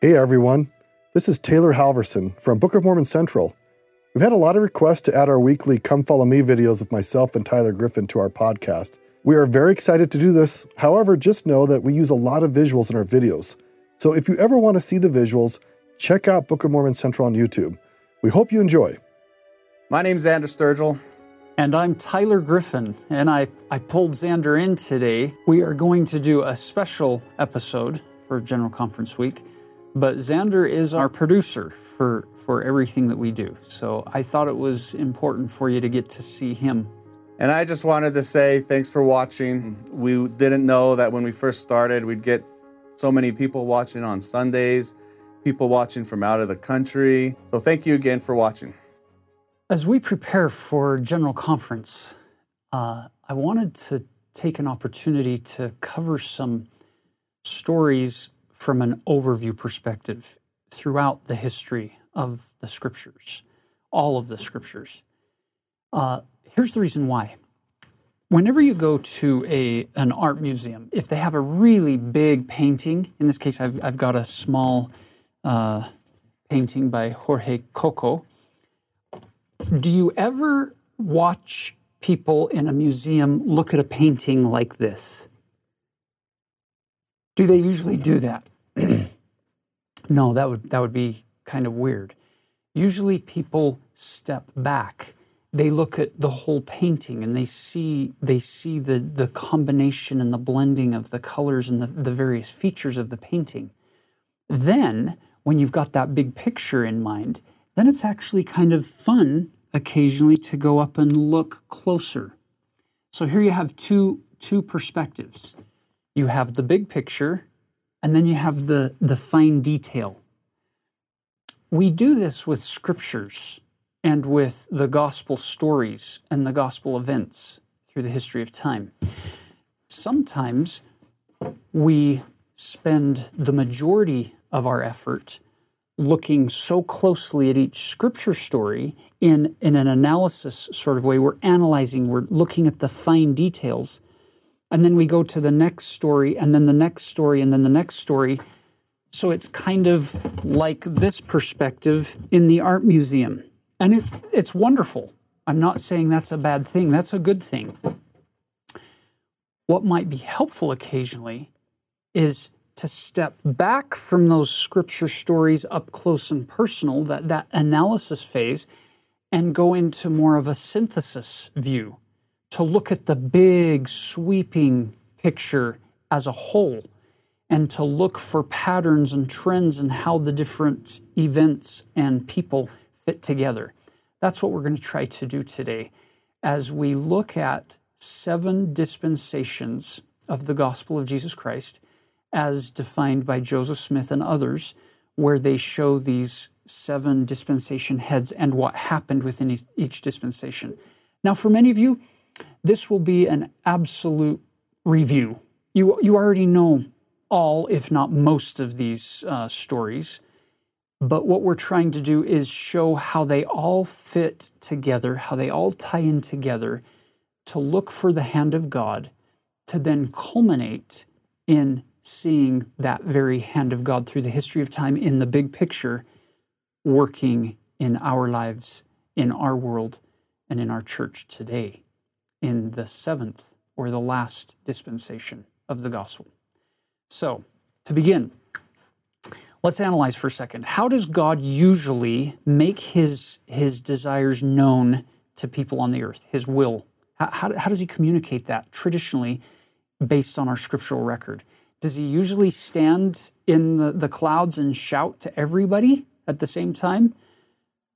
Hey everyone, this is Taylor Halverson from Book of Mormon Central. We've had a lot of requests to add our weekly Come Follow Me videos with myself and Tyler Griffin to our podcast. We are very excited to do this. However, just know that we use a lot of visuals in our videos. So if you ever want to see the visuals, check out Book of Mormon Central on YouTube. We hope you enjoy. My name's Xander Sturgill. And I'm Tyler Griffin, and I, I pulled Xander in today. We are going to do a special episode for General Conference Week, but Xander is our producer for, for everything that we do. So I thought it was important for you to get to see him and I just wanted to say thanks for watching. We didn't know that when we first started, we'd get so many people watching on Sundays, people watching from out of the country. So thank you again for watching. As we prepare for General Conference, uh, I wanted to take an opportunity to cover some stories from an overview perspective throughout the history of the scriptures, all of the scriptures. Uh, Here's the reason why. Whenever you go to a, an art museum, if they have a really big painting, in this case, I've, I've got a small uh, painting by Jorge Cocco. Do you ever watch people in a museum look at a painting like this? Do they usually do that? no, that would, that would be kind of weird. Usually people step back they look at the whole painting and they see they see the the combination and the blending of the colors and the, the various features of the painting. Then, when you've got that big picture in mind, then it's actually kind of fun occasionally to go up and look closer. So here you have two two perspectives. You have the big picture and then you have the the fine detail. We do this with scriptures and with the gospel stories and the gospel events through the history of time. Sometimes we spend the majority of our effort looking so closely at each scripture story in, in an analysis sort of way. We're analyzing, we're looking at the fine details. And then we go to the next story, and then the next story, and then the next story. So it's kind of like this perspective in the art museum. And it, it's wonderful. I'm not saying that's a bad thing, that's a good thing. What might be helpful occasionally is to step back from those scripture stories up close and personal, that, that analysis phase, and go into more of a synthesis view to look at the big sweeping picture as a whole and to look for patterns and trends and how the different events and people fit together. That's what we're going to try to do today as we look at seven dispensations of the gospel of Jesus Christ as defined by Joseph Smith and others, where they show these seven dispensation heads and what happened within each dispensation. Now, for many of you, this will be an absolute review. You, you already know all, if not most, of these uh, stories. But what we're trying to do is show how they all fit together, how they all tie in together to look for the hand of God, to then culminate in seeing that very hand of God through the history of time in the big picture, working in our lives, in our world, and in our church today, in the seventh or the last dispensation of the gospel. So, to begin, Let's analyze for a second. How does God usually make his, his desires known to people on the earth, his will? How, how, how does he communicate that traditionally based on our scriptural record? Does he usually stand in the, the clouds and shout to everybody at the same time?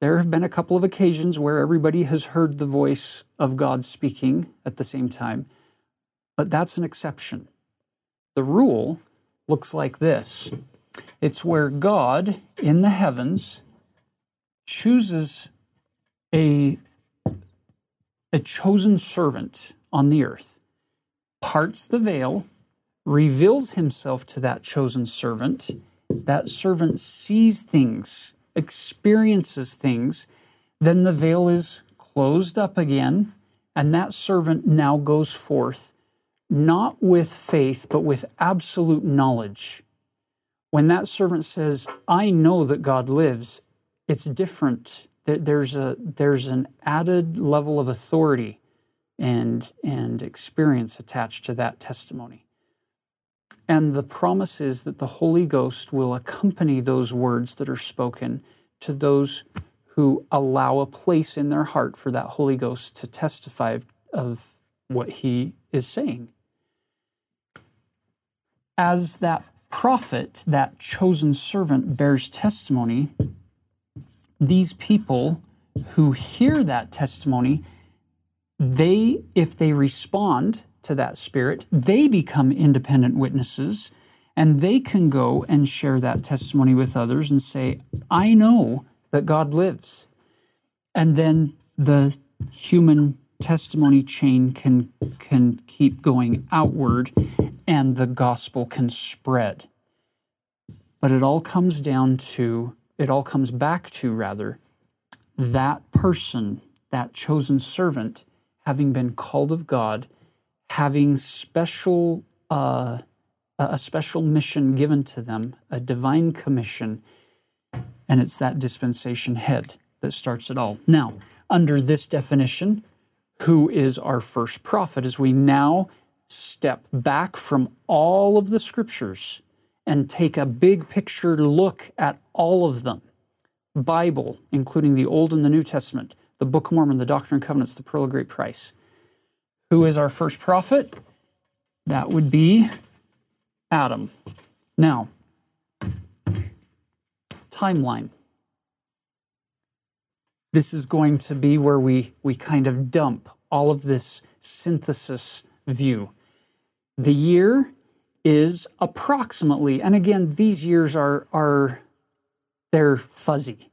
There have been a couple of occasions where everybody has heard the voice of God speaking at the same time, but that's an exception. The rule looks like this it's where God in the heavens chooses a, a chosen servant on the earth, parts the veil, reveals himself to that chosen servant. That servant sees things, experiences things, then the veil is closed up again, and that servant now goes forth not with faith, but with absolute knowledge when that servant says, I know that God lives, it's different. There's, a, there's an added level of authority and, and experience attached to that testimony. And the promise is that the Holy Ghost will accompany those words that are spoken to those who allow a place in their heart for that Holy Ghost to testify of what he is saying. As that prophet, that chosen servant, bears testimony, these people who hear that testimony, they, if they respond to that spirit, they become independent witnesses and they can go and share that testimony with others and say, I know that God lives. And then the human testimony chain can, can keep going outward and the gospel can spread. But it all comes down to, it all comes back to, rather, that person, that chosen servant, having been called of God, having special, uh, a special mission given to them, a divine commission, and it's that dispensation head that starts it all. Now, under this definition, who is our first prophet? As we now step back from all of the scriptures and take a big picture look at all of them Bible, including the Old and the New Testament, the Book of Mormon, the Doctrine and Covenants, the Pearl of Great Price. Who is our first prophet? That would be Adam. Now, timeline. This is going to be where we, we kind of dump all of this synthesis view. The year is approximately, and again, these years are, are they're fuzzy.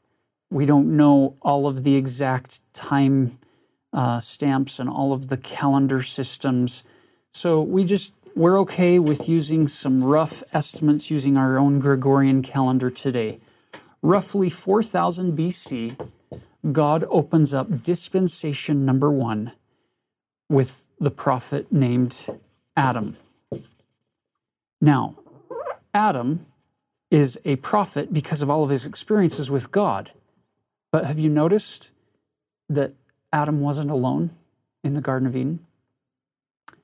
We don't know all of the exact time uh, stamps and all of the calendar systems. So we just, we're okay with using some rough estimates using our own Gregorian calendar today. Roughly 4000 BC, God opens up dispensation number one with the prophet named Adam. Now, Adam is a prophet because of all of his experiences with God. But have you noticed that Adam wasn't alone in the Garden of Eden?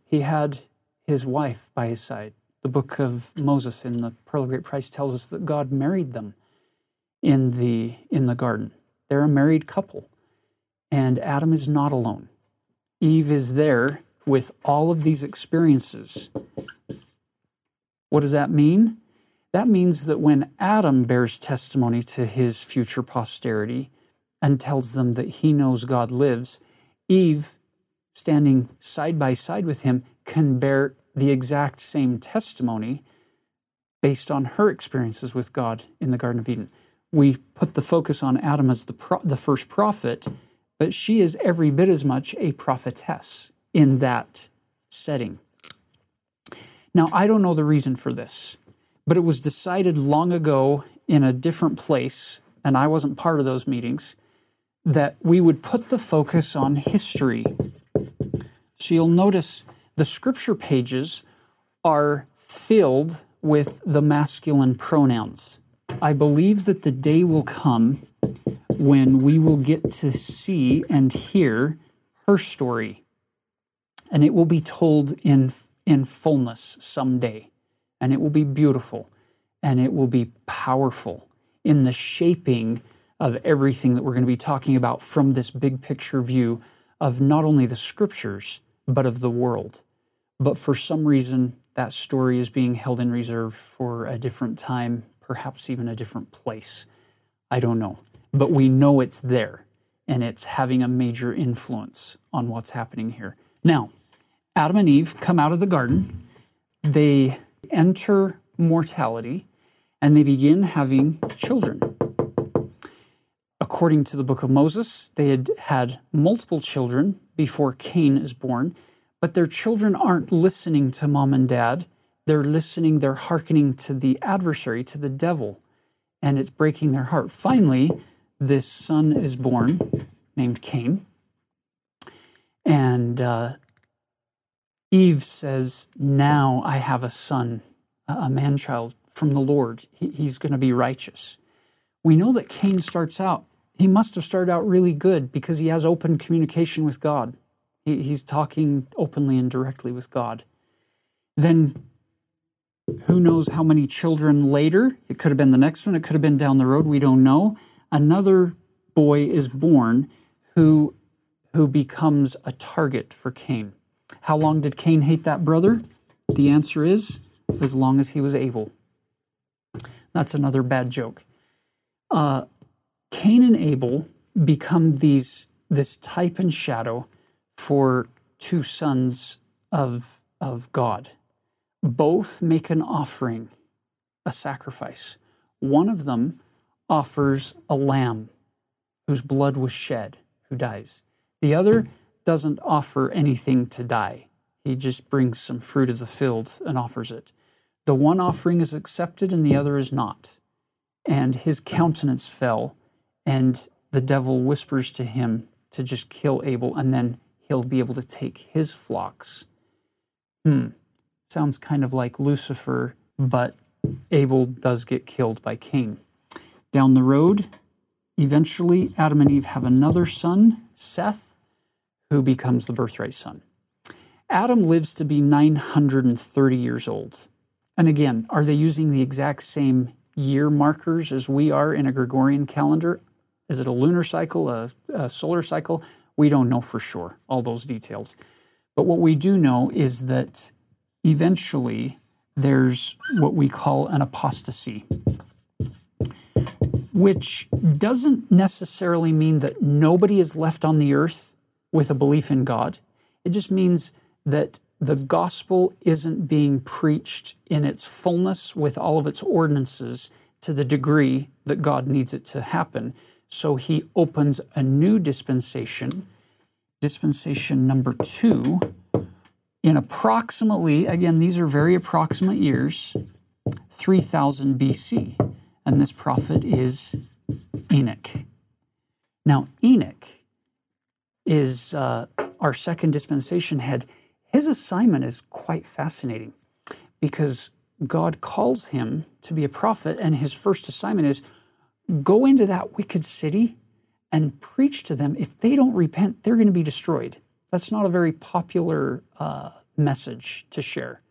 He had his wife by his side. The book of Moses in the Pearl of Great Price tells us that God married them in the, in the garden. They're a married couple. And Adam is not alone. Eve is there with all of these experiences. What does that mean? That means that when Adam bears testimony to his future posterity and tells them that he knows God lives, Eve, standing side by side with him, can bear the exact same testimony based on her experiences with God in the Garden of Eden. We put the focus on Adam as the, pro- the first prophet, but she is every bit as much a prophetess in that setting. Now, I don't know the reason for this, but it was decided long ago in a different place, and I wasn't part of those meetings, that we would put the focus on history. So you'll notice the scripture pages are filled with the masculine pronouns. I believe that the day will come when we will get to see and hear her story, and it will be told in in fullness someday. And it will be beautiful and it will be powerful in the shaping of everything that we're going to be talking about from this big picture view of not only the scriptures, but of the world. But for some reason, that story is being held in reserve for a different time, perhaps even a different place. I don't know. But we know it's there and it's having a major influence on what's happening here. Now, Adam and Eve come out of the garden, they enter mortality, and they begin having children. According to the book of Moses, they had had multiple children before Cain is born, but their children aren't listening to mom and dad. They're listening, they're hearkening to the adversary, to the devil, and it's breaking their heart. Finally, this son is born named Cain. And uh, Eve says, Now I have a son, a man child from the Lord. He, he's going to be righteous. We know that Cain starts out, he must have started out really good because he has open communication with God. He, he's talking openly and directly with God. Then who knows how many children later? It could have been the next one, it could have been down the road, we don't know. Another boy is born who, who becomes a target for Cain. How long did Cain hate that brother? The answer is as long as he was able. That's another bad joke. Uh, Cain and Abel become these this type and shadow for two sons of, of God. Both make an offering, a sacrifice. One of them offers a lamb whose blood was shed, who dies. The other doesn't offer anything to die. He just brings some fruit of the fields and offers it. The one offering is accepted and the other is not. And his countenance fell, and the devil whispers to him to just kill Abel, and then he'll be able to take his flocks. Hmm. Sounds kind of like Lucifer, but Abel does get killed by Cain. Down the road, eventually, Adam and Eve have another son, Seth, who becomes the birthright son. Adam lives to be 930 years old. And again, are they using the exact same year markers as we are in a Gregorian calendar? Is it a lunar cycle, a, a solar cycle? We don't know for sure, all those details. But what we do know is that eventually there's what we call an apostasy, which doesn't necessarily mean that nobody is left on the earth with a belief in God. It just means that the gospel isn't being preached in its fullness with all of its ordinances to the degree that God needs it to happen. So he opens a new dispensation, dispensation number two, in approximately, again, these are very approximate years, 3000 BC. And this prophet is Enoch. Now, Enoch is uh, our second dispensation head his assignment is quite fascinating because God calls him to be a prophet, and his first assignment is go into that wicked city and preach to them. If they don't repent, they're going to be destroyed. That's not a very popular uh, message to share.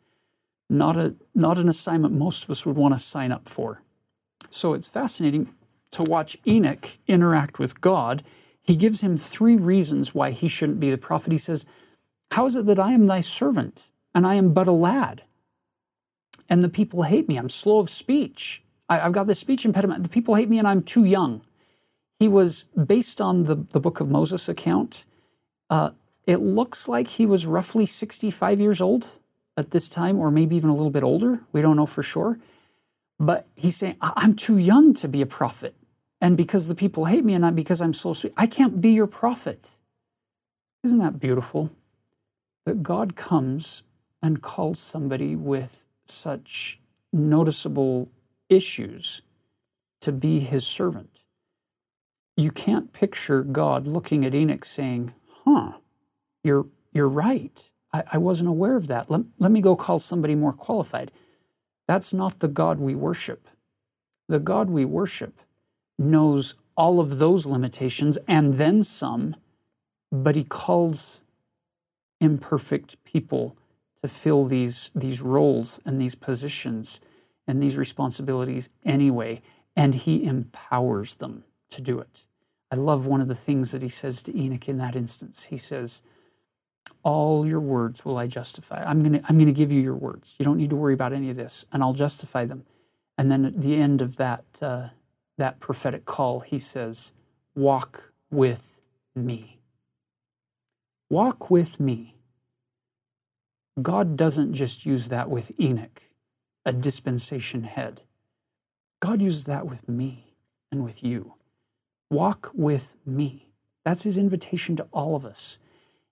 Not, a, not an assignment most of us would want to sign up for. So it's fascinating to watch Enoch interact with God. He gives him three reasons why he shouldn't be the prophet. He says, how is it that I am thy servant, and I am but a lad? And the people hate me. I'm slow of speech. I, have got this speech impediment. The people hate me, and I'm too young. He was, based on the, the book of Moses account, uh, it looks like he was roughly 65 years old at this time, or maybe even a little bit older. We don't know for sure. But he's saying, I'm too young to be a prophet. And because the people hate me and not because I'm so sweet, I can't be your prophet. Isn't that beautiful? that God comes and calls somebody with such noticeable issues to be his servant. You can't picture God looking at Enoch saying, Huh, you're, you're right. I, I wasn't aware of that. Let, let me go call somebody more qualified. That's not the God we worship. The God we worship knows all of those limitations and then some, but he calls imperfect people to fill these, these roles and these positions and these responsibilities anyway, and he empowers them to do it. I love one of the things that he says to Enoch in that instance. He says, All your words will I justify. I'm going to I'm to give you your words. You don't need to worry about any of this, and I'll justify them. And then at the end of that, uh, that prophetic call, he says, Walk with me. Walk with me. God doesn't just use that with Enoch, a dispensation head. God uses that with me and with you. Walk with me. That's his invitation to all of us.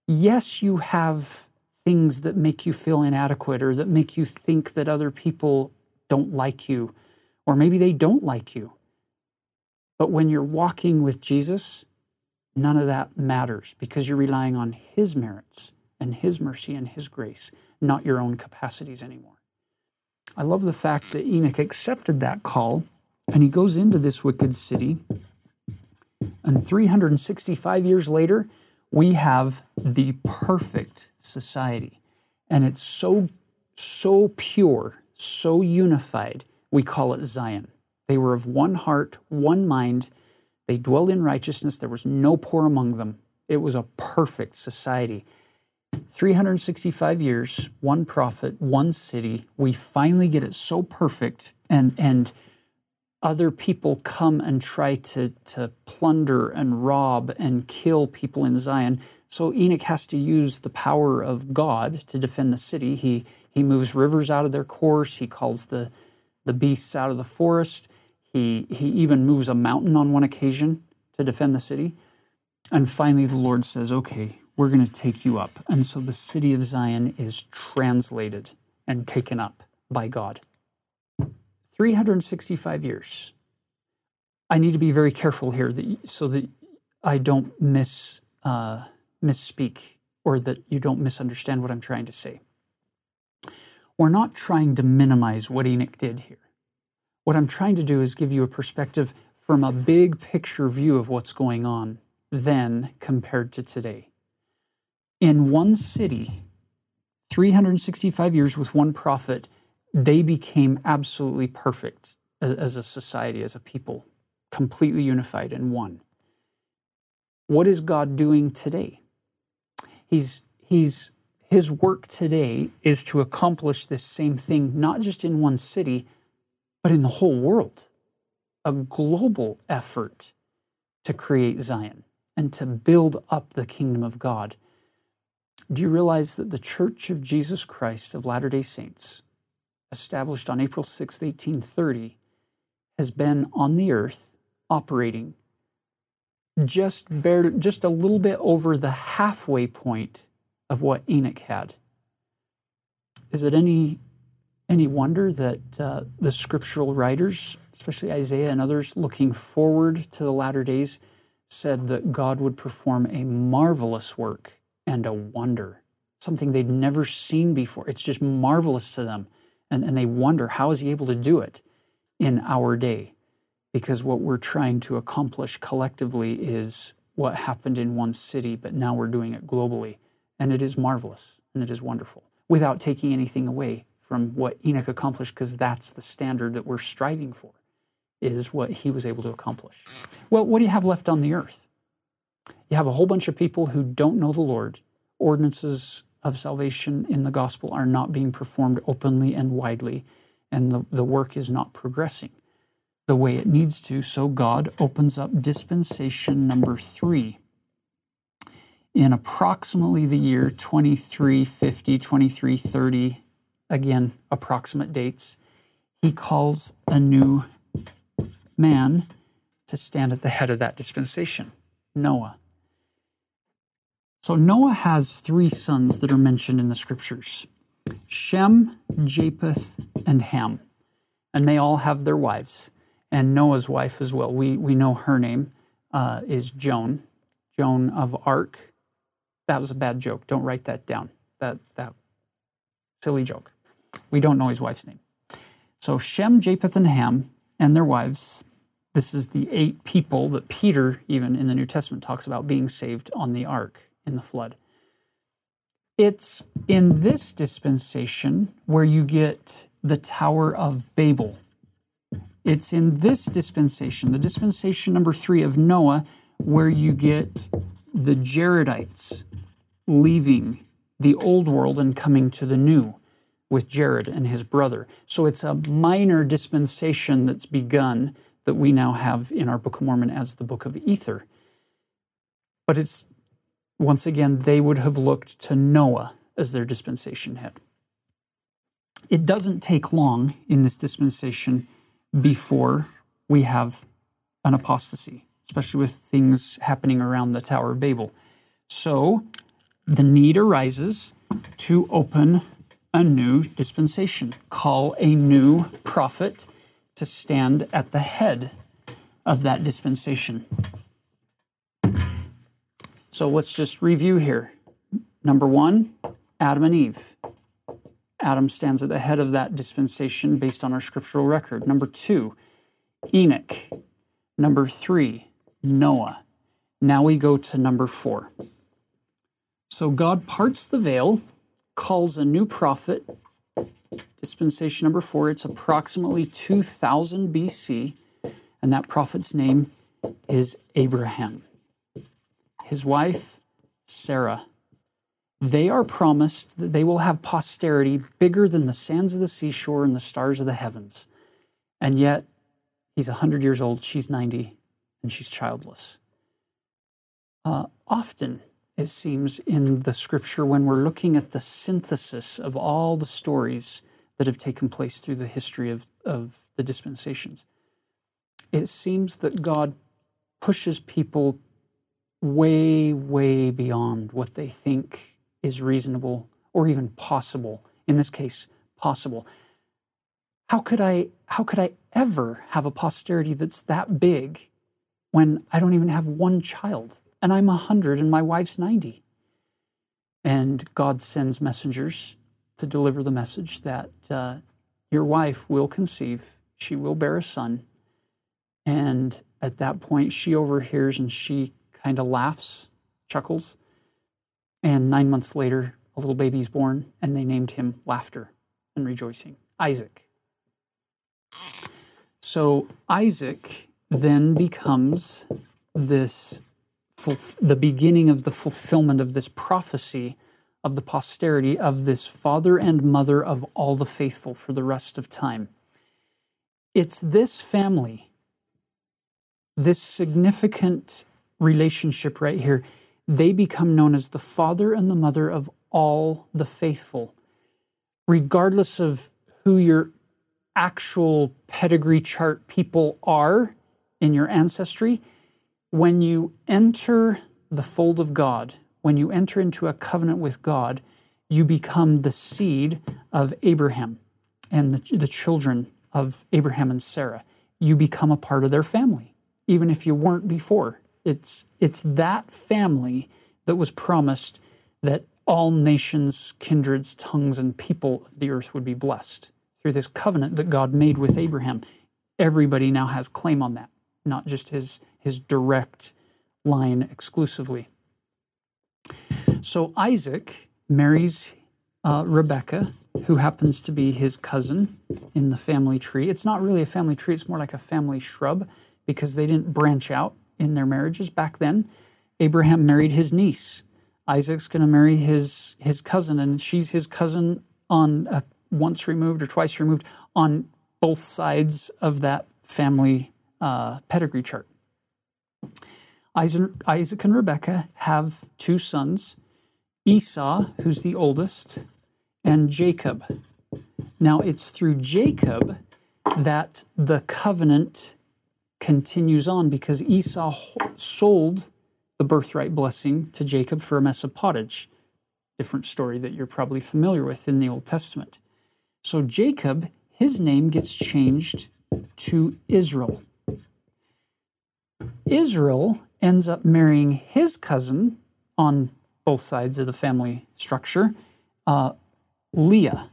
Yes, you have things that make you feel inadequate or that make you think that other people don't like you, or maybe they don't like you. But when you're walking with Jesus, none of that matters because you're relying on His merits and His mercy and His grace, not your own capacities anymore. I love the fact that Enoch accepted that call and he goes into this wicked city. And 365 years later, we have the perfect society. And it's so, so pure, so unified, we call it Zion. They were of one heart, one mind. They dwelled in righteousness. There was no poor among them. It was a perfect society. 365 years, one prophet, one city. We finally get it so perfect, and and other people come and try to to plunder and rob and kill people in Zion. So Enoch has to use the power of God to defend the city. He he moves rivers out of their course. He calls the the beasts out of the forest. He he even moves a mountain on one occasion to defend the city. And finally, the Lord says, Okay, we're going to take you up. And so the city of Zion is translated and taken up by God. 365 years. I need to be very careful here that, so that I don't miss, uh, misspeak or that you don't misunderstand what I'm trying to say. We're not trying to minimize what Enoch did here. What I'm trying to do is give you a perspective from a big picture view of what's going on then compared to today. In one city, 365 years with one prophet, they became absolutely perfect as a society, as a people, completely unified in one. What is God doing today? He's, he's, his work today is to accomplish this same thing, not just in one city, but in the whole world. A global effort to create Zion and to build up the kingdom of God. Do you realize that the Church of Jesus Christ of Latter day Saints, established on April 6, 1830, has been on the earth operating just, bare, just a little bit over the halfway point of what Enoch had? Is it any, any wonder that uh, the scriptural writers, especially Isaiah and others, looking forward to the latter days, said that God would perform a marvelous work and a wonder, something they'd never seen before. It's just marvelous to them. And, and they wonder, how is he able to do it in our day? Because what we're trying to accomplish collectively is what happened in one city, but now we're doing it globally. And it is marvelous and it is wonderful without taking anything away from what Enoch accomplished, because that's the standard that we're striving for is what he was able to accomplish. Well, what do you have left on the earth? You have a whole bunch of people who don't know the Lord. Ordinances of salvation in the gospel are not being performed openly and widely, and the, the work is not progressing the way it needs to. So God opens up dispensation number three. In approximately the year 2350, 2330, again, approximate dates, he calls a new man to stand at the head of that dispensation Noah. So Noah has three sons that are mentioned in the scriptures Shem, Japheth, and Ham. And they all have their wives, and Noah's wife as well. We, we know her name uh, is Joan, Joan of Arc. That was a bad joke. Don't write that down. That, that silly joke. We don't know his wife's name. So Shem, Japheth, and Ham and their wives. This is the eight people that Peter, even in the New Testament, talks about being saved on the ark in the flood. It's in this dispensation where you get the Tower of Babel. It's in this dispensation, the dispensation number three of Noah, where you get the Jaredites leaving the old world and coming to the new with Jared and his brother. So it's a minor dispensation that's begun that we now have in our Book of Mormon as the Book of Ether. But it's, once again, they would have looked to Noah as their dispensation head. It doesn't take long in this dispensation before we have an apostasy, especially with things happening around the Tower of Babel. So the need arises to open a new dispensation, call a new prophet to stand at the head of that dispensation. So let's just review here. Number one, Adam and Eve. Adam stands at the head of that dispensation based on our scriptural record. Number two, Enoch. Number three, Noah. Now we go to number four. So God parts the veil, calls a new prophet, dispensation number four. It's approximately 2000 BC, and that prophet's name is Abraham. His wife, Sarah. They are promised that they will have posterity bigger than the sands of the seashore and the stars of the heavens. And yet, he's 100 years old, she's 90, and she's childless. Uh, often, it seems, in the scripture, when we're looking at the synthesis of all the stories that have taken place through the history of, of the dispensations, it seems that God pushes people way, way beyond what they think is reasonable or even possible. In this case, possible. How could I how could I ever have a posterity that's that big when I don't even have one child and I'm 100 and my wife's 90? And God sends messengers to deliver the message that uh, your wife will conceive, she will bear a son. And at that point, she overhears and she kind of laughs, chuckles, and nine months later, a little baby's born, and they named him Laughter and Rejoicing, Isaac. So Isaac then becomes this the beginning of the fulfillment of this prophecy of the posterity of this father and mother of all the faithful for the rest of time. It's this family, this significant relationship right here they become known as the father and the mother of all the faithful, regardless of who your actual pedigree chart people are in your ancestry. When you enter the fold of God, when you enter into a covenant with God, you become the seed of Abraham and the, the children of Abraham and Sarah. You become a part of their family, even if you weren't before. It's, it's that family that was promised that all nations, kindreds, tongues, and people of the earth would be blessed through this covenant that God made with Abraham. Everybody now has claim on that, not just his, his direct line exclusively. So Isaac marries uh, Rebecca, who happens to be his cousin in the family tree. It's not really a family tree, it's more like a family shrub because they didn't branch out in their marriages back then. Abraham married his niece. Isaac's going to marry his his cousin, and she's his cousin on a once removed or twice removed on both sides of that family uh, pedigree chart. Isaac, Isaac and Rebecca have two sons Esau, who's the oldest, and Jacob. Now, it's through Jacob that the covenant continues on because Esau sold the birthright blessing to Jacob for a mess of pottage. Different story that you're probably familiar with in the Old Testament. So Jacob, his name gets changed to Israel. Israel ends up marrying his cousin on both sides of the family structure, uh, Leah.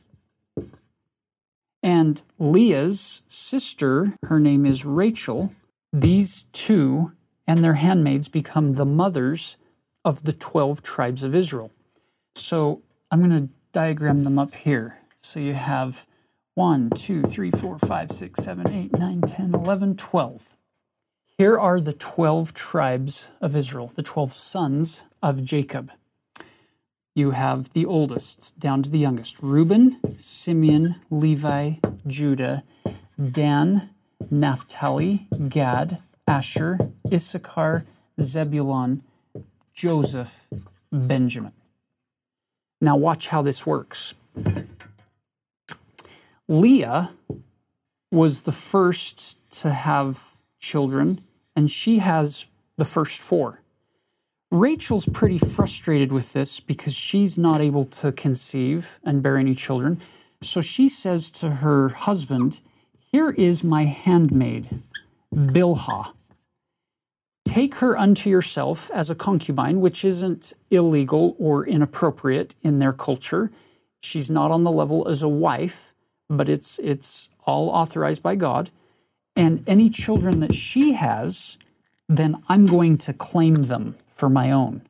And Leah's sister, her name is Rachel, these two and their handmaids become the mothers of the 12 tribes of Israel. So I'm going to diagram them up here. So you have 1, 2, 3, 4, 5, 6, 7, 8, 9, 10, 11, 12. Here are the 12 tribes of Israel, the 12 sons of Jacob you have the oldest down to the youngest Reuben, Simeon, Levi, Judah, Dan, Naphtali, Gad, Asher, Issachar, Zebulon, Joseph, Benjamin. Now, watch how this works. Leah was the first to have children, and she has the first four. Rachel's pretty frustrated with this because she's not able to conceive and bear any children. So she says to her husband, Here is my handmaid, Bilhah. Take her unto yourself as a concubine, which isn't illegal or inappropriate in their culture. She's not on the level as a wife, but it's it's all authorized by God. And any children that she has, then I'm going to claim them for my own.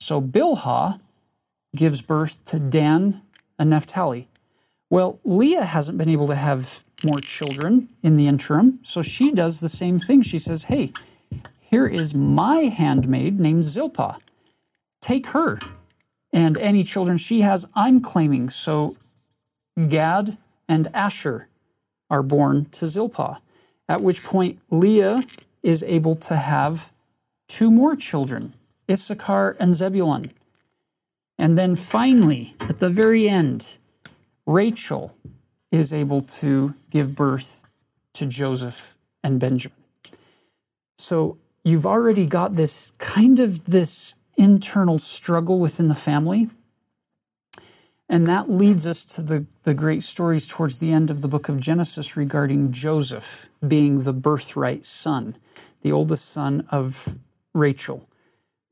So Bilhah gives birth to Dan and Naphtali. Well, Leah hasn't been able to have more children in the interim, so she does the same thing. She says, Hey, here is my handmaid named Zilpah. Take her. And any children she has, I'm claiming. So Gad and Asher are born to Zilpah, at which point Leah is able to have two more children, Issachar and Zebulun. And then finally, at the very end, Rachel is able to give birth to Joseph and Benjamin. So you've already got this kind of this internal struggle within the family. And that leads us to the, the great stories towards the end of the book of Genesis regarding Joseph being the birthright son, the oldest son of Rachel.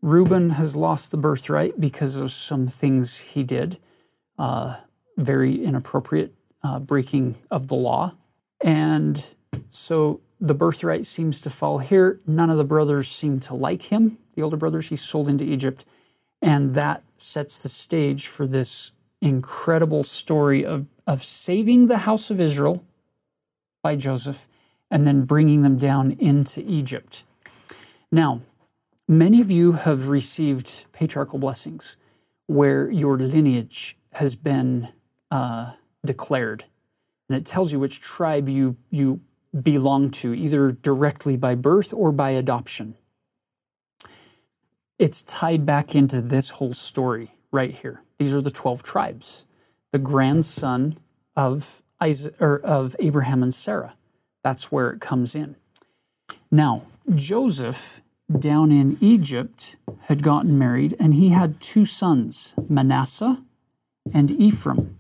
Reuben has lost the birthright because of some things he did, uh, very inappropriate uh, breaking of the law. And so the birthright seems to fall here. None of the brothers seem to like him, the older brothers. He's sold into Egypt. And that sets the stage for this incredible story of, of saving the house of Israel by Joseph and then bringing them down into Egypt. Now, Many of you have received patriarchal blessings where your lineage has been uh, declared. And it tells you which tribe you, you belong to, either directly by birth or by adoption. It's tied back into this whole story right here. These are the 12 tribes, the grandson of, Isaac, or of Abraham and Sarah. That's where it comes in. Now, Joseph down in Egypt had gotten married, and he had two sons, Manasseh and Ephraim.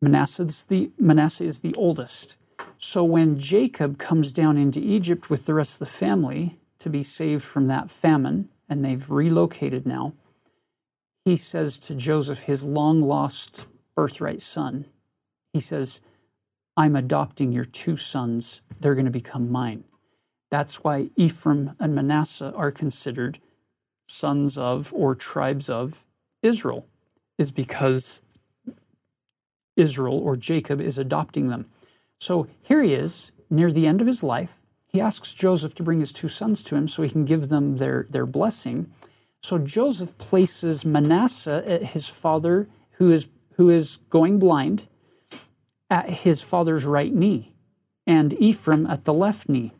Manasseh is the, Manasseh is the oldest. So when Jacob comes down into Egypt with the rest of the family to be saved from that famine, and they've relocated now, he says to Joseph, his long lost birthright son, he says, I'm adopting your two sons. They're going to become mine. That's why Ephraim and Manasseh are considered sons of or tribes of Israel, is because Israel or Jacob is adopting them. So here he is near the end of his life. He asks Joseph to bring his two sons to him so he can give them their, their blessing. So Joseph places Manasseh, his father, who is, who is going blind, at his father's right knee, and Ephraim at the left knee.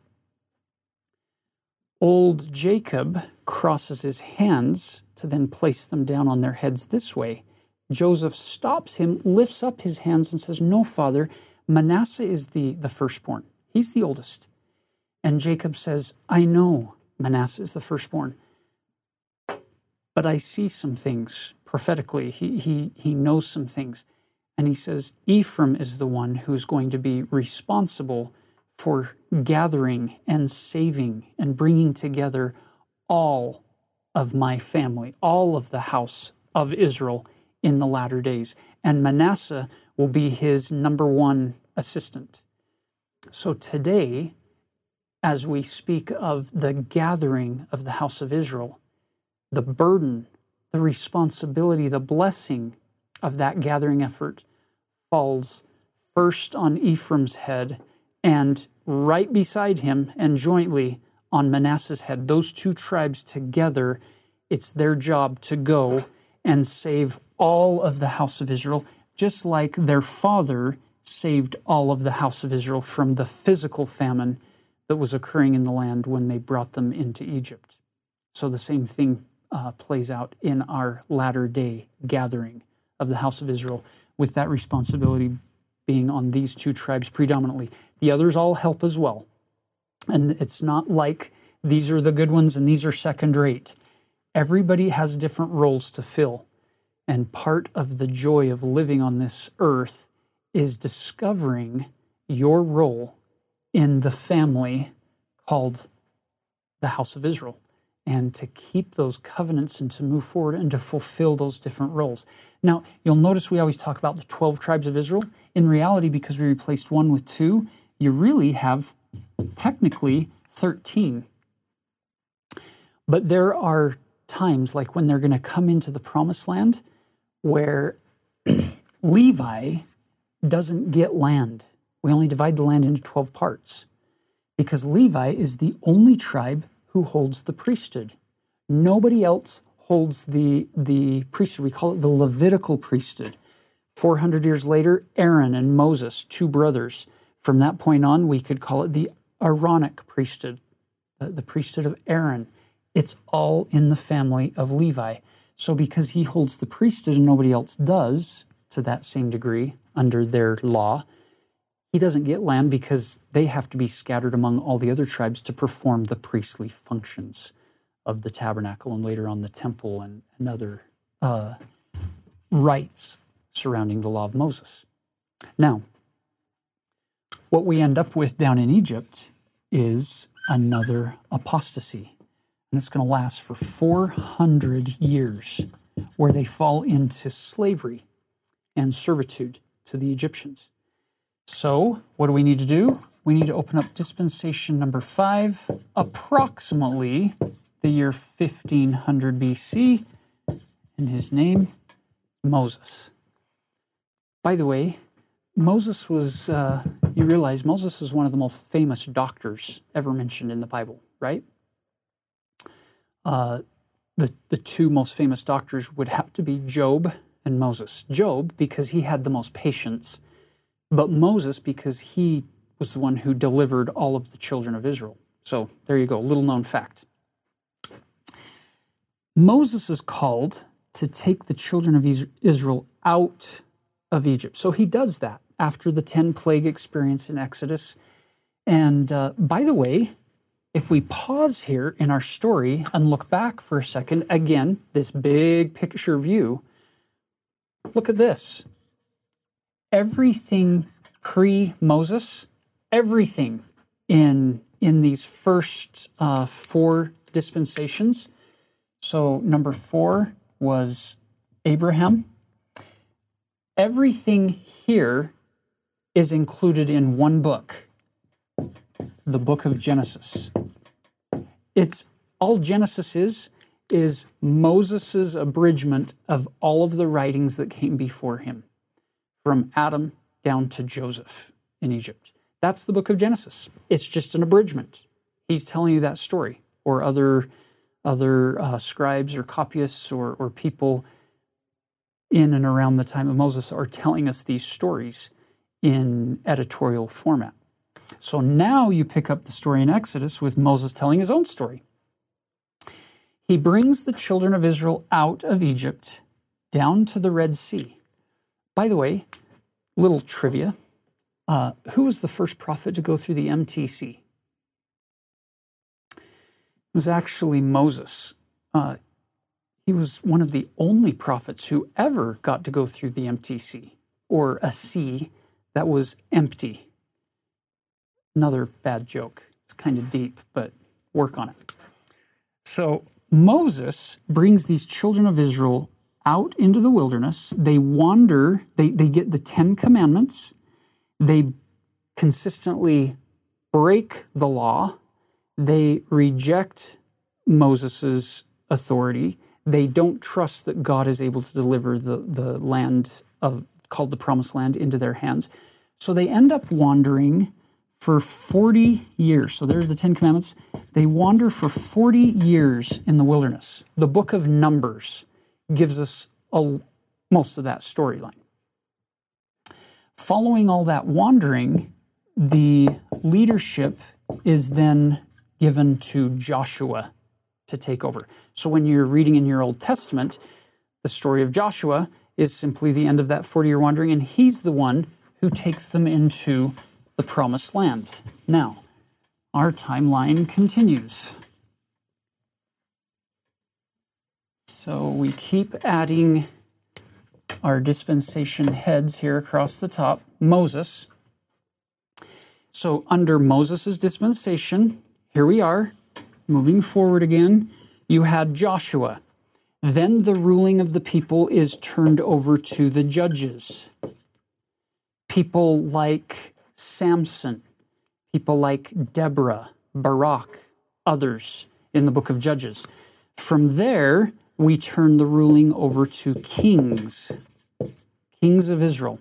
Old Jacob crosses his hands to then place them down on their heads this way. Joseph stops him, lifts up his hands, and says, No, father, Manasseh is the, the firstborn. He's the oldest. And Jacob says, I know Manasseh is the firstborn, but I see some things prophetically. He, he, he knows some things. And he says, Ephraim is the one who's going to be responsible for gathering and saving and bringing together all of my family, all of the house of Israel in the latter days. And Manasseh will be his number one assistant. So today, as we speak of the gathering of the house of Israel, the burden, the responsibility, the blessing of that gathering effort falls first on Ephraim's head and right beside him and jointly on Manasseh's head. Those two tribes together, it's their job to go and save all of the house of Israel, just like their father saved all of the house of Israel from the physical famine that was occurring in the land when they brought them into Egypt. So the same thing uh, plays out in our latter day gathering of the house of Israel with that responsibility being on these two tribes predominantly. The others all help as well. And it's not like these are the good ones and these are second rate. Everybody has different roles to fill. And part of the joy of living on this earth is discovering your role in the family called the house of Israel. And to keep those covenants and to move forward and to fulfill those different roles. Now, you'll notice we always talk about the 12 tribes of Israel. In reality, because we replaced one with two, you really have technically 13. But there are times, like when they're going to come into the promised land, where Levi doesn't get land. We only divide the land into 12 parts because Levi is the only tribe who holds the priesthood. Nobody else holds the, the priesthood. We call it the Levitical priesthood. 400 years later, Aaron and Moses, two brothers. From that point on, we could call it the Aaronic priesthood, the, the priesthood of Aaron. It's all in the family of Levi. So, because he holds the priesthood and nobody else does to that same degree under their law, he doesn't get land because they have to be scattered among all the other tribes to perform the priestly functions of the tabernacle and later on the temple and, and other uh, rites surrounding the law of Moses. Now, what we end up with down in Egypt is another apostasy. And it's going to last for 400 years, where they fall into slavery and servitude to the Egyptians. So, what do we need to do? We need to open up dispensation number five, approximately the year 1500 BC, and his name, Moses. By the way, Moses was, uh, you realize Moses is one of the most famous doctors ever mentioned in the Bible, right? Uh, the, the two most famous doctors would have to be Job and Moses. Job, because he had the most patience but Moses because he was the one who delivered all of the children of Israel. So there you go, little known fact. Moses is called to take the children of Israel out of Egypt. So he does that after the 10 plague experience in Exodus. And uh, by the way, if we pause here in our story and look back for a second, again, this big picture view, look at this everything pre Moses, everything in in these first uh, four dispensations. So number four was Abraham. Everything here is included in one book, the book of Genesis. It's all Genesis is is Moses' abridgment of all of the writings that came before him from Adam down to Joseph in Egypt. That's the book of Genesis. It's just an abridgment. He's telling you that story, or other other uh, scribes or copyists or, or people in and around the time of Moses are telling us these stories in editorial format. So now you pick up the story in Exodus with Moses telling his own story. He brings the children of Israel out of Egypt down to the Red Sea. By the way, little trivia uh, who was the first prophet to go through the MTC? It was actually Moses. Uh, he was one of the only prophets who ever got to go through the MTC, or a sea that was empty. Another bad joke. It's kind of deep, but work on it. So Moses brings these children of Israel out into the wilderness. They wander, they, they get the Ten Commandments. They consistently break the law. They reject Moses' authority. They don't trust that God is able to deliver the, the land of called the promised land into their hands. So they end up wandering for 40 years. So there's the Ten Commandments. They wander for 40 years in the wilderness. The book of Numbers gives us a, most of that storyline. Following all that wandering, the leadership is then given to Joshua to take over. So when you're reading in your Old Testament, the story of Joshua is simply the end of that 40 year wandering, and he's the one who takes them into the promised land. Now, our timeline continues. So we keep adding our dispensation heads here across the top. Moses. So under Moses' dispensation, here we are, moving forward again. You had Joshua. Then the ruling of the people is turned over to the judges. People like Samson, people like Deborah, Barak, others in the book of Judges. From there, we turn the ruling over to kings, kings of Israel.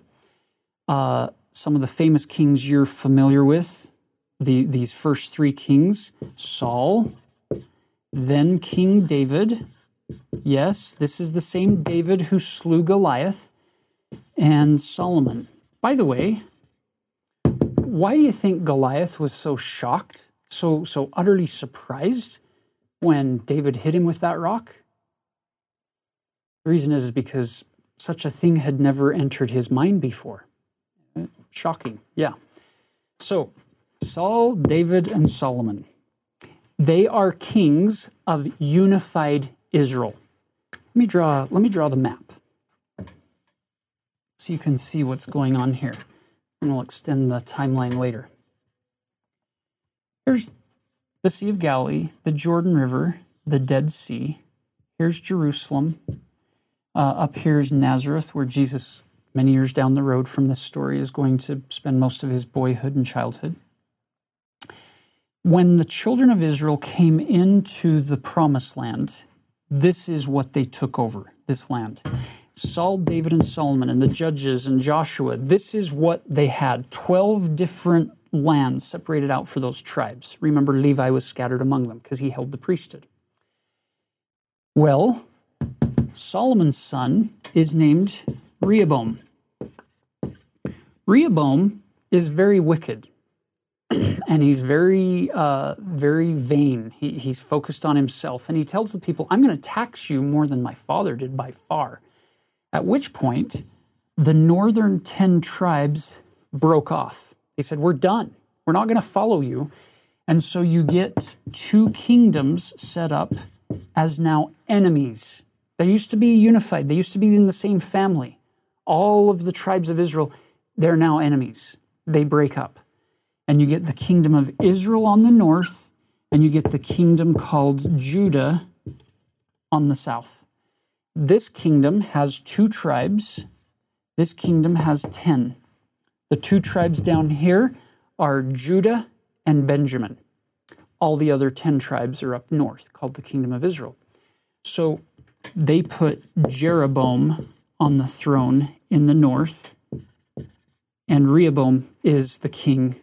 Uh, some of the famous kings you're familiar with, the, these first three kings Saul, then King David. Yes, this is the same David who slew Goliath, and Solomon. By the way, why do you think Goliath was so shocked, so, so utterly surprised when David hit him with that rock? The reason is because such a thing had never entered his mind before. Shocking, yeah. So, Saul, David, and Solomon. They are kings of unified Israel. Let me draw, let me draw the map so you can see what's going on here. And we'll extend the timeline later. Here's the Sea of Galilee, the Jordan River, the Dead Sea. Here's Jerusalem. Uh, up here is Nazareth, where Jesus, many years down the road from this story, is going to spend most of his boyhood and childhood. When the children of Israel came into the promised land, this is what they took over this land. Saul, David, and Solomon, and the judges and Joshua, this is what they had 12 different lands separated out for those tribes. Remember, Levi was scattered among them because he held the priesthood. Well, Solomon's son is named Rehoboam. Rehoboam is very wicked and he's very, uh, very vain. He, he's focused on himself, and he tells the people, "I'm going to tax you more than my father did by far." At which point, the northern ten tribes broke off. They said, "We're done. We're not going to follow you," and so you get two kingdoms set up as now enemies. They used to be unified. They used to be in the same family. All of the tribes of Israel, they're now enemies. They break up and you get the kingdom of Israel on the north, and you get the kingdom called Judah on the south. This kingdom has two tribes. This kingdom has 10. The two tribes down here are Judah and Benjamin. All the other 10 tribes are up north, called the kingdom of Israel. So they put Jeroboam on the throne in the north, and Rehoboam is the king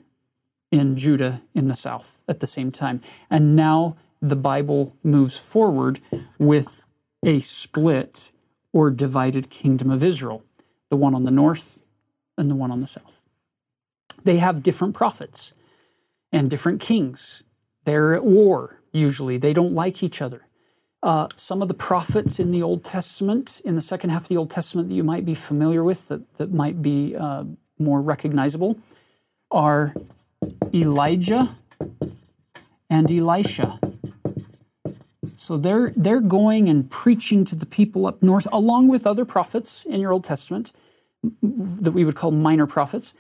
in Judah in the south at the same time. And now the Bible moves forward with a split or divided kingdom of Israel, the one on the north and the one on the south. They have different prophets and different kings. They're at war, usually. They don't like each other. Uh, some of the prophets in the Old Testament, in the second half of the Old Testament, that you might be familiar with, that, that might be uh, more recognizable, are Elijah and Elisha. So they're, they're going and preaching to the people up north, along with other prophets in your Old Testament that we would call minor prophets.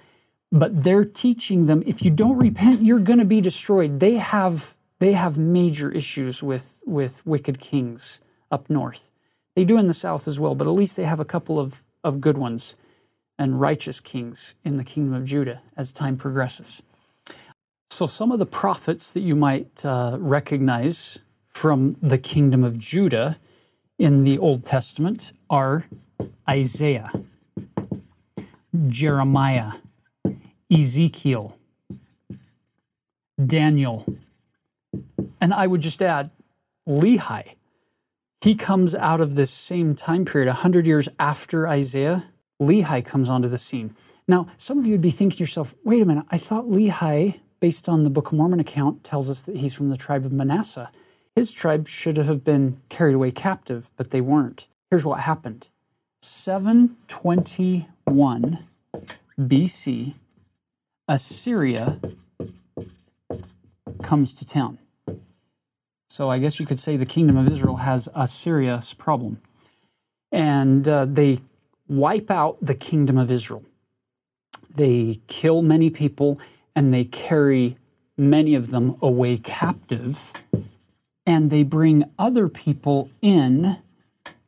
But they're teaching them if you don't repent, you're going to be destroyed. They have, they have major issues with, with wicked kings up north. They do in the south as well, but at least they have a couple of, of good ones and righteous kings in the kingdom of Judah as time progresses. So, some of the prophets that you might uh, recognize from the kingdom of Judah in the Old Testament are Isaiah, Jeremiah, Ezekiel, Daniel, and I would just add Lehi. He comes out of this same time period, 100 years after Isaiah. Lehi comes onto the scene. Now, some of you would be thinking to yourself, wait a minute, I thought Lehi based on the Book of Mormon account, tells us that he's from the tribe of Manasseh. His tribe should have been carried away captive, but they weren't. Here's what happened 721 BC, Assyria comes to town. So I guess you could say the kingdom of Israel has a serious problem. And uh, they wipe out the kingdom of Israel. They kill many people and they carry many of them away captive and they bring other people in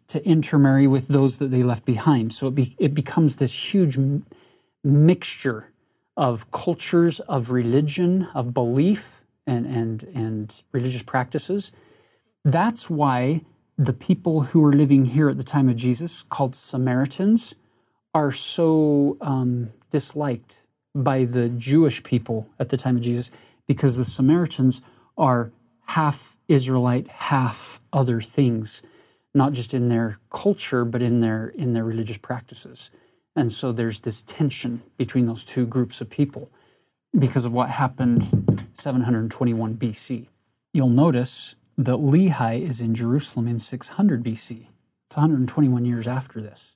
to intermarry with those that they left behind. So it, be, it becomes this huge mixture of cultures, of religion, of belief, and, and, and religious practices. That's why the people who were living here at the time of Jesus, called Samaritans, are so um, disliked by the Jewish people at the time of Jesus because the Samaritans are half Israelite, half other things, not just in their culture, but in their in their religious practices. And so there's this tension between those two groups of people because of what happened 721 BC. You'll notice that Lehi is in Jerusalem in 600 BC. It's 121 years after this.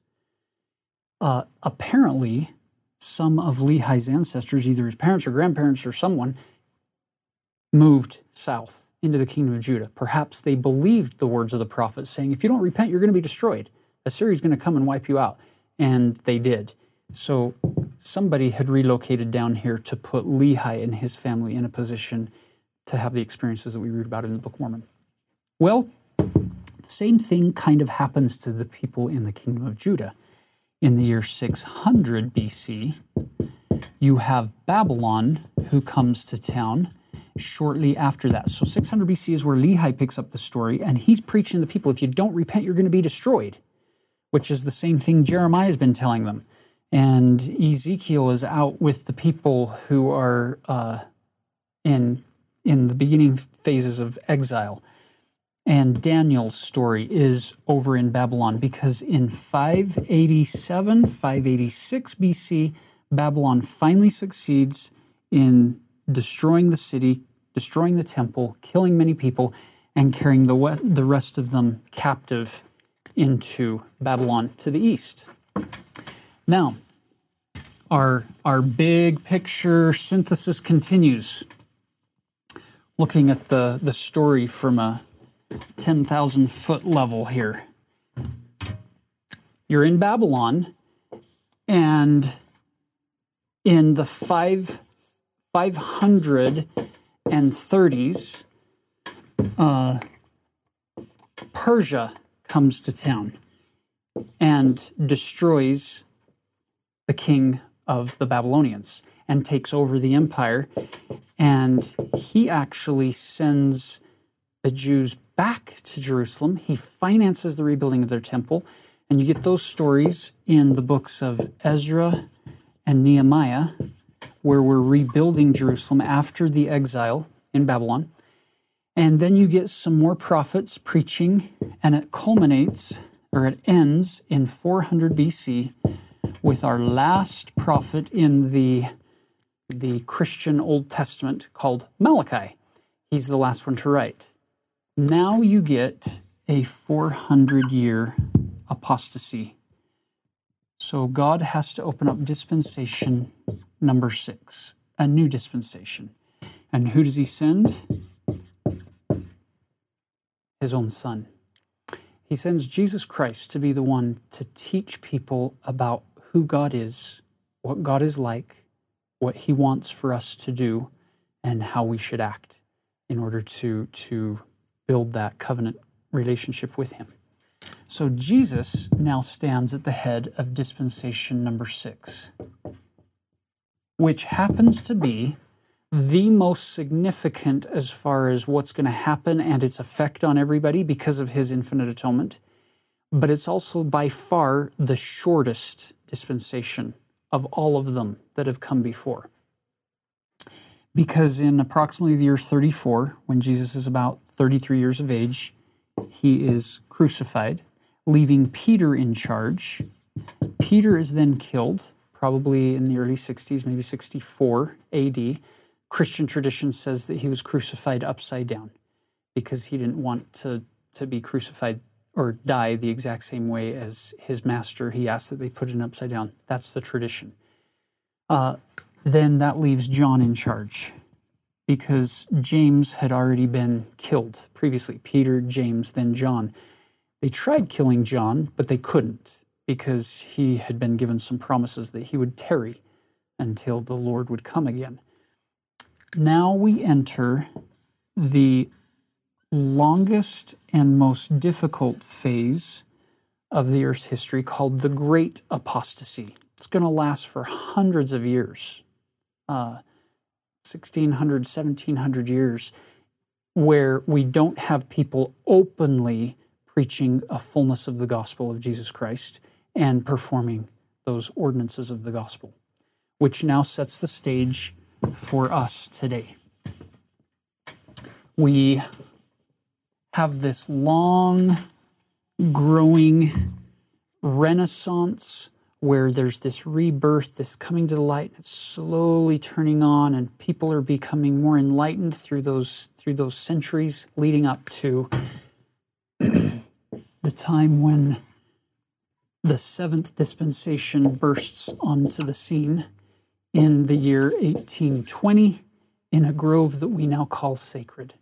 Uh, apparently, some of Lehi's ancestors, either his parents or grandparents or someone, moved south into the kingdom of Judah. Perhaps they believed the words of the prophet saying, if you don't repent, you're going to be destroyed. Assyria is going to come and wipe you out. And they did. So somebody had relocated down here to put Lehi and his family in a position to have the experiences that we read about in the Book of Mormon. Well, the same thing kind of happens to the people in the kingdom of Judah. In the year 600 BC, you have Babylon who comes to town shortly after that. So 600 BC is where Lehi picks up the story, and he's preaching to the people if you don't repent, you're going to be destroyed, which is the same thing Jeremiah has been telling them. And Ezekiel is out with the people who are uh, in in the beginning phases of exile. And Daniel's story is over in Babylon because in 587, 586 BC, Babylon finally succeeds in destroying the city, destroying the temple, killing many people, and carrying the, the rest of them captive into Babylon to the east. Now, our, our big picture synthesis continues looking at the, the story from a 10,000 foot level here. You're in Babylon, and in the five, 530s, uh, Persia comes to town and destroys the king of the Babylonians and takes over the empire and he actually sends the Jews back to Jerusalem. He finances the rebuilding of their temple. And you get those stories in the books of Ezra and Nehemiah, where we're rebuilding Jerusalem after the exile in Babylon. And then you get some more prophets preaching, and it culminates or it ends in 400 BC with our last prophet in the the Christian Old Testament called Malachi. He's the last one to write. Now you get a 400 year apostasy. So God has to open up dispensation number six, a new dispensation. And who does he send? His own son. He sends Jesus Christ to be the one to teach people about who God is, what God is like, what he wants for us to do and how we should act in order to, to build that covenant relationship with him. So Jesus now stands at the head of dispensation number six, which happens to be the most significant as far as what's going to happen and its effect on everybody because of his infinite atonement. But it's also by far the shortest dispensation of all of them that have come before. Because in approximately the year 34, when Jesus is about 33 years of age, he is crucified, leaving Peter in charge. Peter is then killed, probably in the early 60s, maybe 64 AD. Christian tradition says that he was crucified upside down because he didn't want to, to be crucified or die the exact same way as his master. He asked that they put it upside down. That's the tradition. Uh, then that leaves John in charge because James had already been killed previously Peter, James, then John. They tried killing John, but they couldn't because he had been given some promises that he would tarry until the Lord would come again. Now we enter the longest and most difficult phase of the Earth's history called the Great Apostasy. It's going to last for hundreds of years, uh, 1600, 1700 years, where we don't have people openly preaching a fullness of the gospel of Jesus Christ and performing those ordinances of the gospel, which now sets the stage for us today. We have this long growing renaissance where there's this rebirth, this coming to the light, and it's slowly turning on, and people are becoming more enlightened through those through those centuries leading up to the time when the seventh dispensation bursts onto the scene in the year 1820 in a grove that we now call sacred,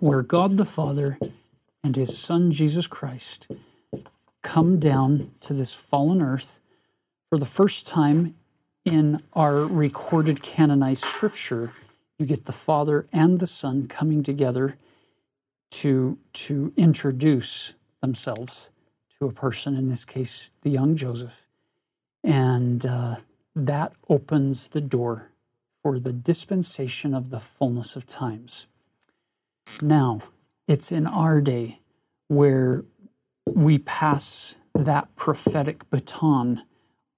where God the Father and his Son Jesus Christ come down to this fallen earth for the first time in our recorded canonized scripture. You get the Father and the Son coming together to, to introduce themselves to a person, in this case, the young Joseph. And uh, that opens the door for the dispensation of the fullness of times. Now, it's in our day where we pass that prophetic baton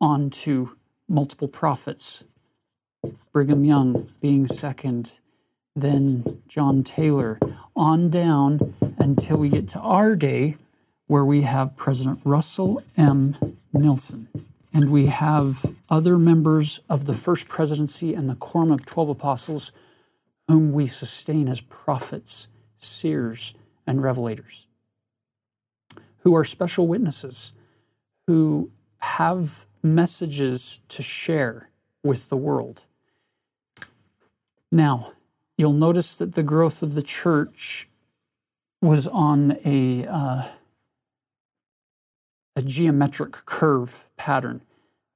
on to multiple prophets. Brigham Young being second, then John Taylor, on down until we get to our day where we have President Russell M. Nelson. And we have other members of the First Presidency and the Quorum of Twelve Apostles whom we sustain as prophets, seers, and revelators who are special witnesses, who have messages to share with the world. Now, you'll notice that the growth of the church was on a, uh, a geometric curve pattern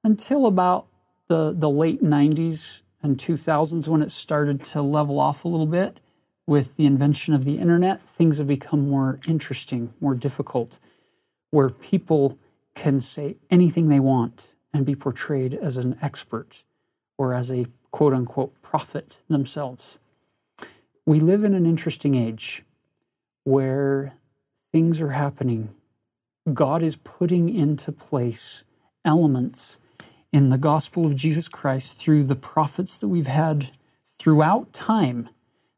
until about the, the late 90s and 2000s when it started to level off a little bit with the invention of the internet. Things have become more interesting, more difficult where people can say anything they want and be portrayed as an expert or as a quote unquote prophet themselves. We live in an interesting age where things are happening. God is putting into place elements in the gospel of Jesus Christ through the prophets that we've had throughout time.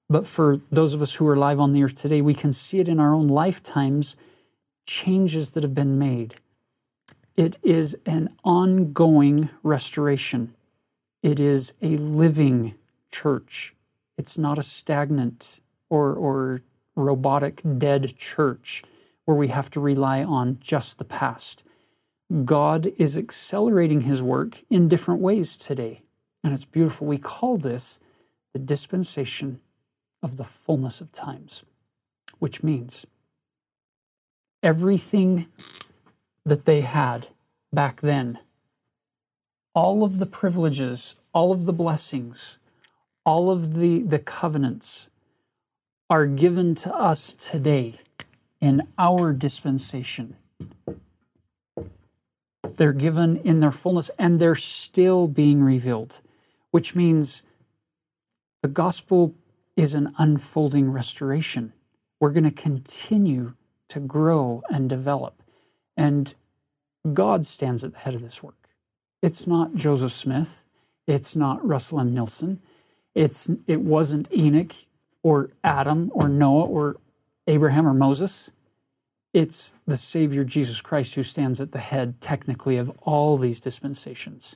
But for those of us who are alive on the earth today, we can see it in our own lifetimes changes that have been made. It is an ongoing restoration. It is a living church. It's not a stagnant or, or robotic dead church where we have to rely on just the past. God is accelerating his work in different ways today. And it's beautiful. We call this the dispensation of the fullness of times, which means everything that they had back then, all of the privileges, all of the blessings, all of the, the covenants are given to us today in our dispensation. They're given in their fullness and they're still being revealed, which means the gospel is an unfolding restoration. We're going to continue to grow and develop. And God stands at the head of this work. It's not Joseph Smith. It's not Russell M. Nelson. It's, it wasn't Enoch or Adam or Noah or Abraham or Moses. It's the Savior Jesus Christ who stands at the head, technically, of all these dispensations,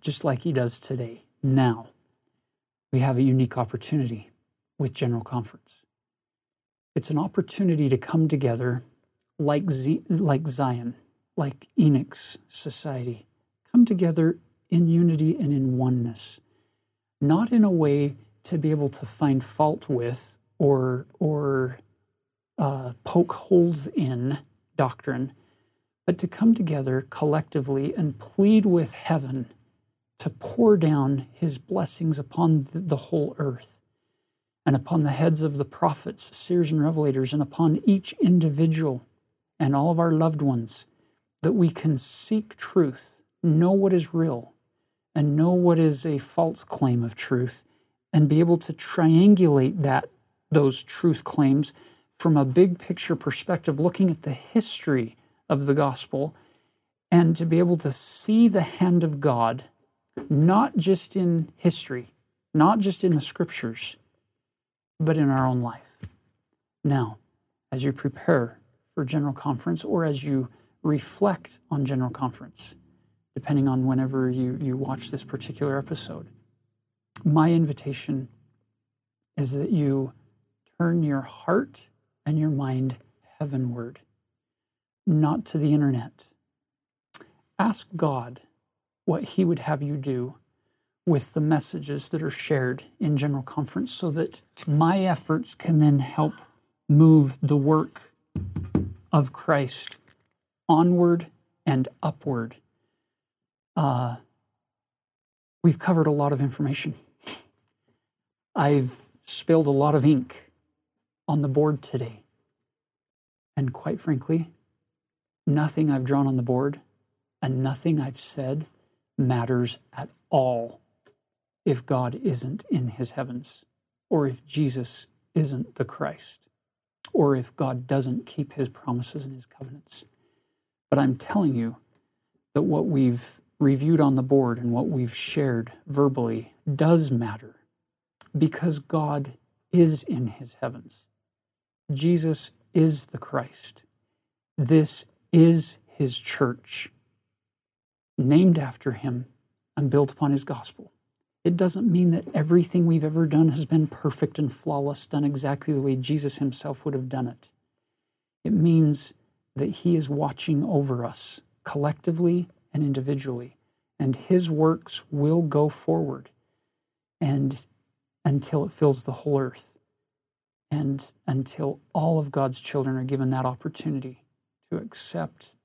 just like he does today. Now, we have a unique opportunity with General Conference. It's an opportunity to come together like, Z- like Zion, like Enoch's society, come together in unity and in oneness, not in a way to be able to find fault with or, or uh, poke holes in doctrine, but to come together collectively and plead with heaven to pour down his blessings upon the whole earth and upon the heads of the prophets, seers, and revelators, and upon each individual and all of our loved ones, that we can seek truth, know what is real, and know what is a false claim of truth, and be able to triangulate that those truth claims from a big picture perspective, looking at the history of the gospel, and to be able to see the hand of God, not just in history, not just in the scriptures, but in our own life. Now, as you prepare for General Conference or as you reflect on General Conference, depending on whenever you, you watch this particular episode, my invitation is that you turn your heart and your mind heavenward, not to the internet. Ask God what He would have you do with the messages that are shared in General Conference so that my efforts can then help move the work of Christ onward and upward. Uh, we've covered a lot of information. I've spilled a lot of ink on the board today. And quite frankly, nothing I've drawn on the board and nothing I've said matters at all if God isn't in his heavens, or if Jesus isn't the Christ, or if God doesn't keep his promises and his covenants. But I'm telling you that what we've reviewed on the board and what we've shared verbally does matter because God is in his heavens. Jesus is the Christ. This is his church, named after him and built upon his gospel. It doesn't mean that everything we've ever done has been perfect and flawless, done exactly the way Jesus himself would have done it. It means that he is watching over us collectively and individually, and his works will go forward and until it fills the whole earth and until all of God's children are given that opportunity to accept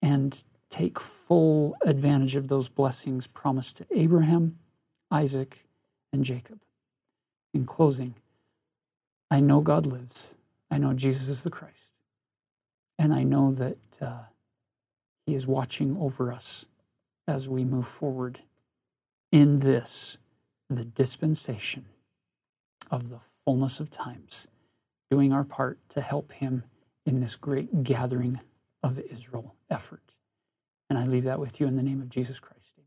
and take full advantage of those blessings promised to Abraham Isaac, and Jacob. In closing, I know God lives. I know Jesus is the Christ. And I know that uh, He is watching over us as we move forward in this, the dispensation of the fullness of times, doing our part to help Him in this great gathering of Israel effort. And I leave that with you in the name of Jesus Christ.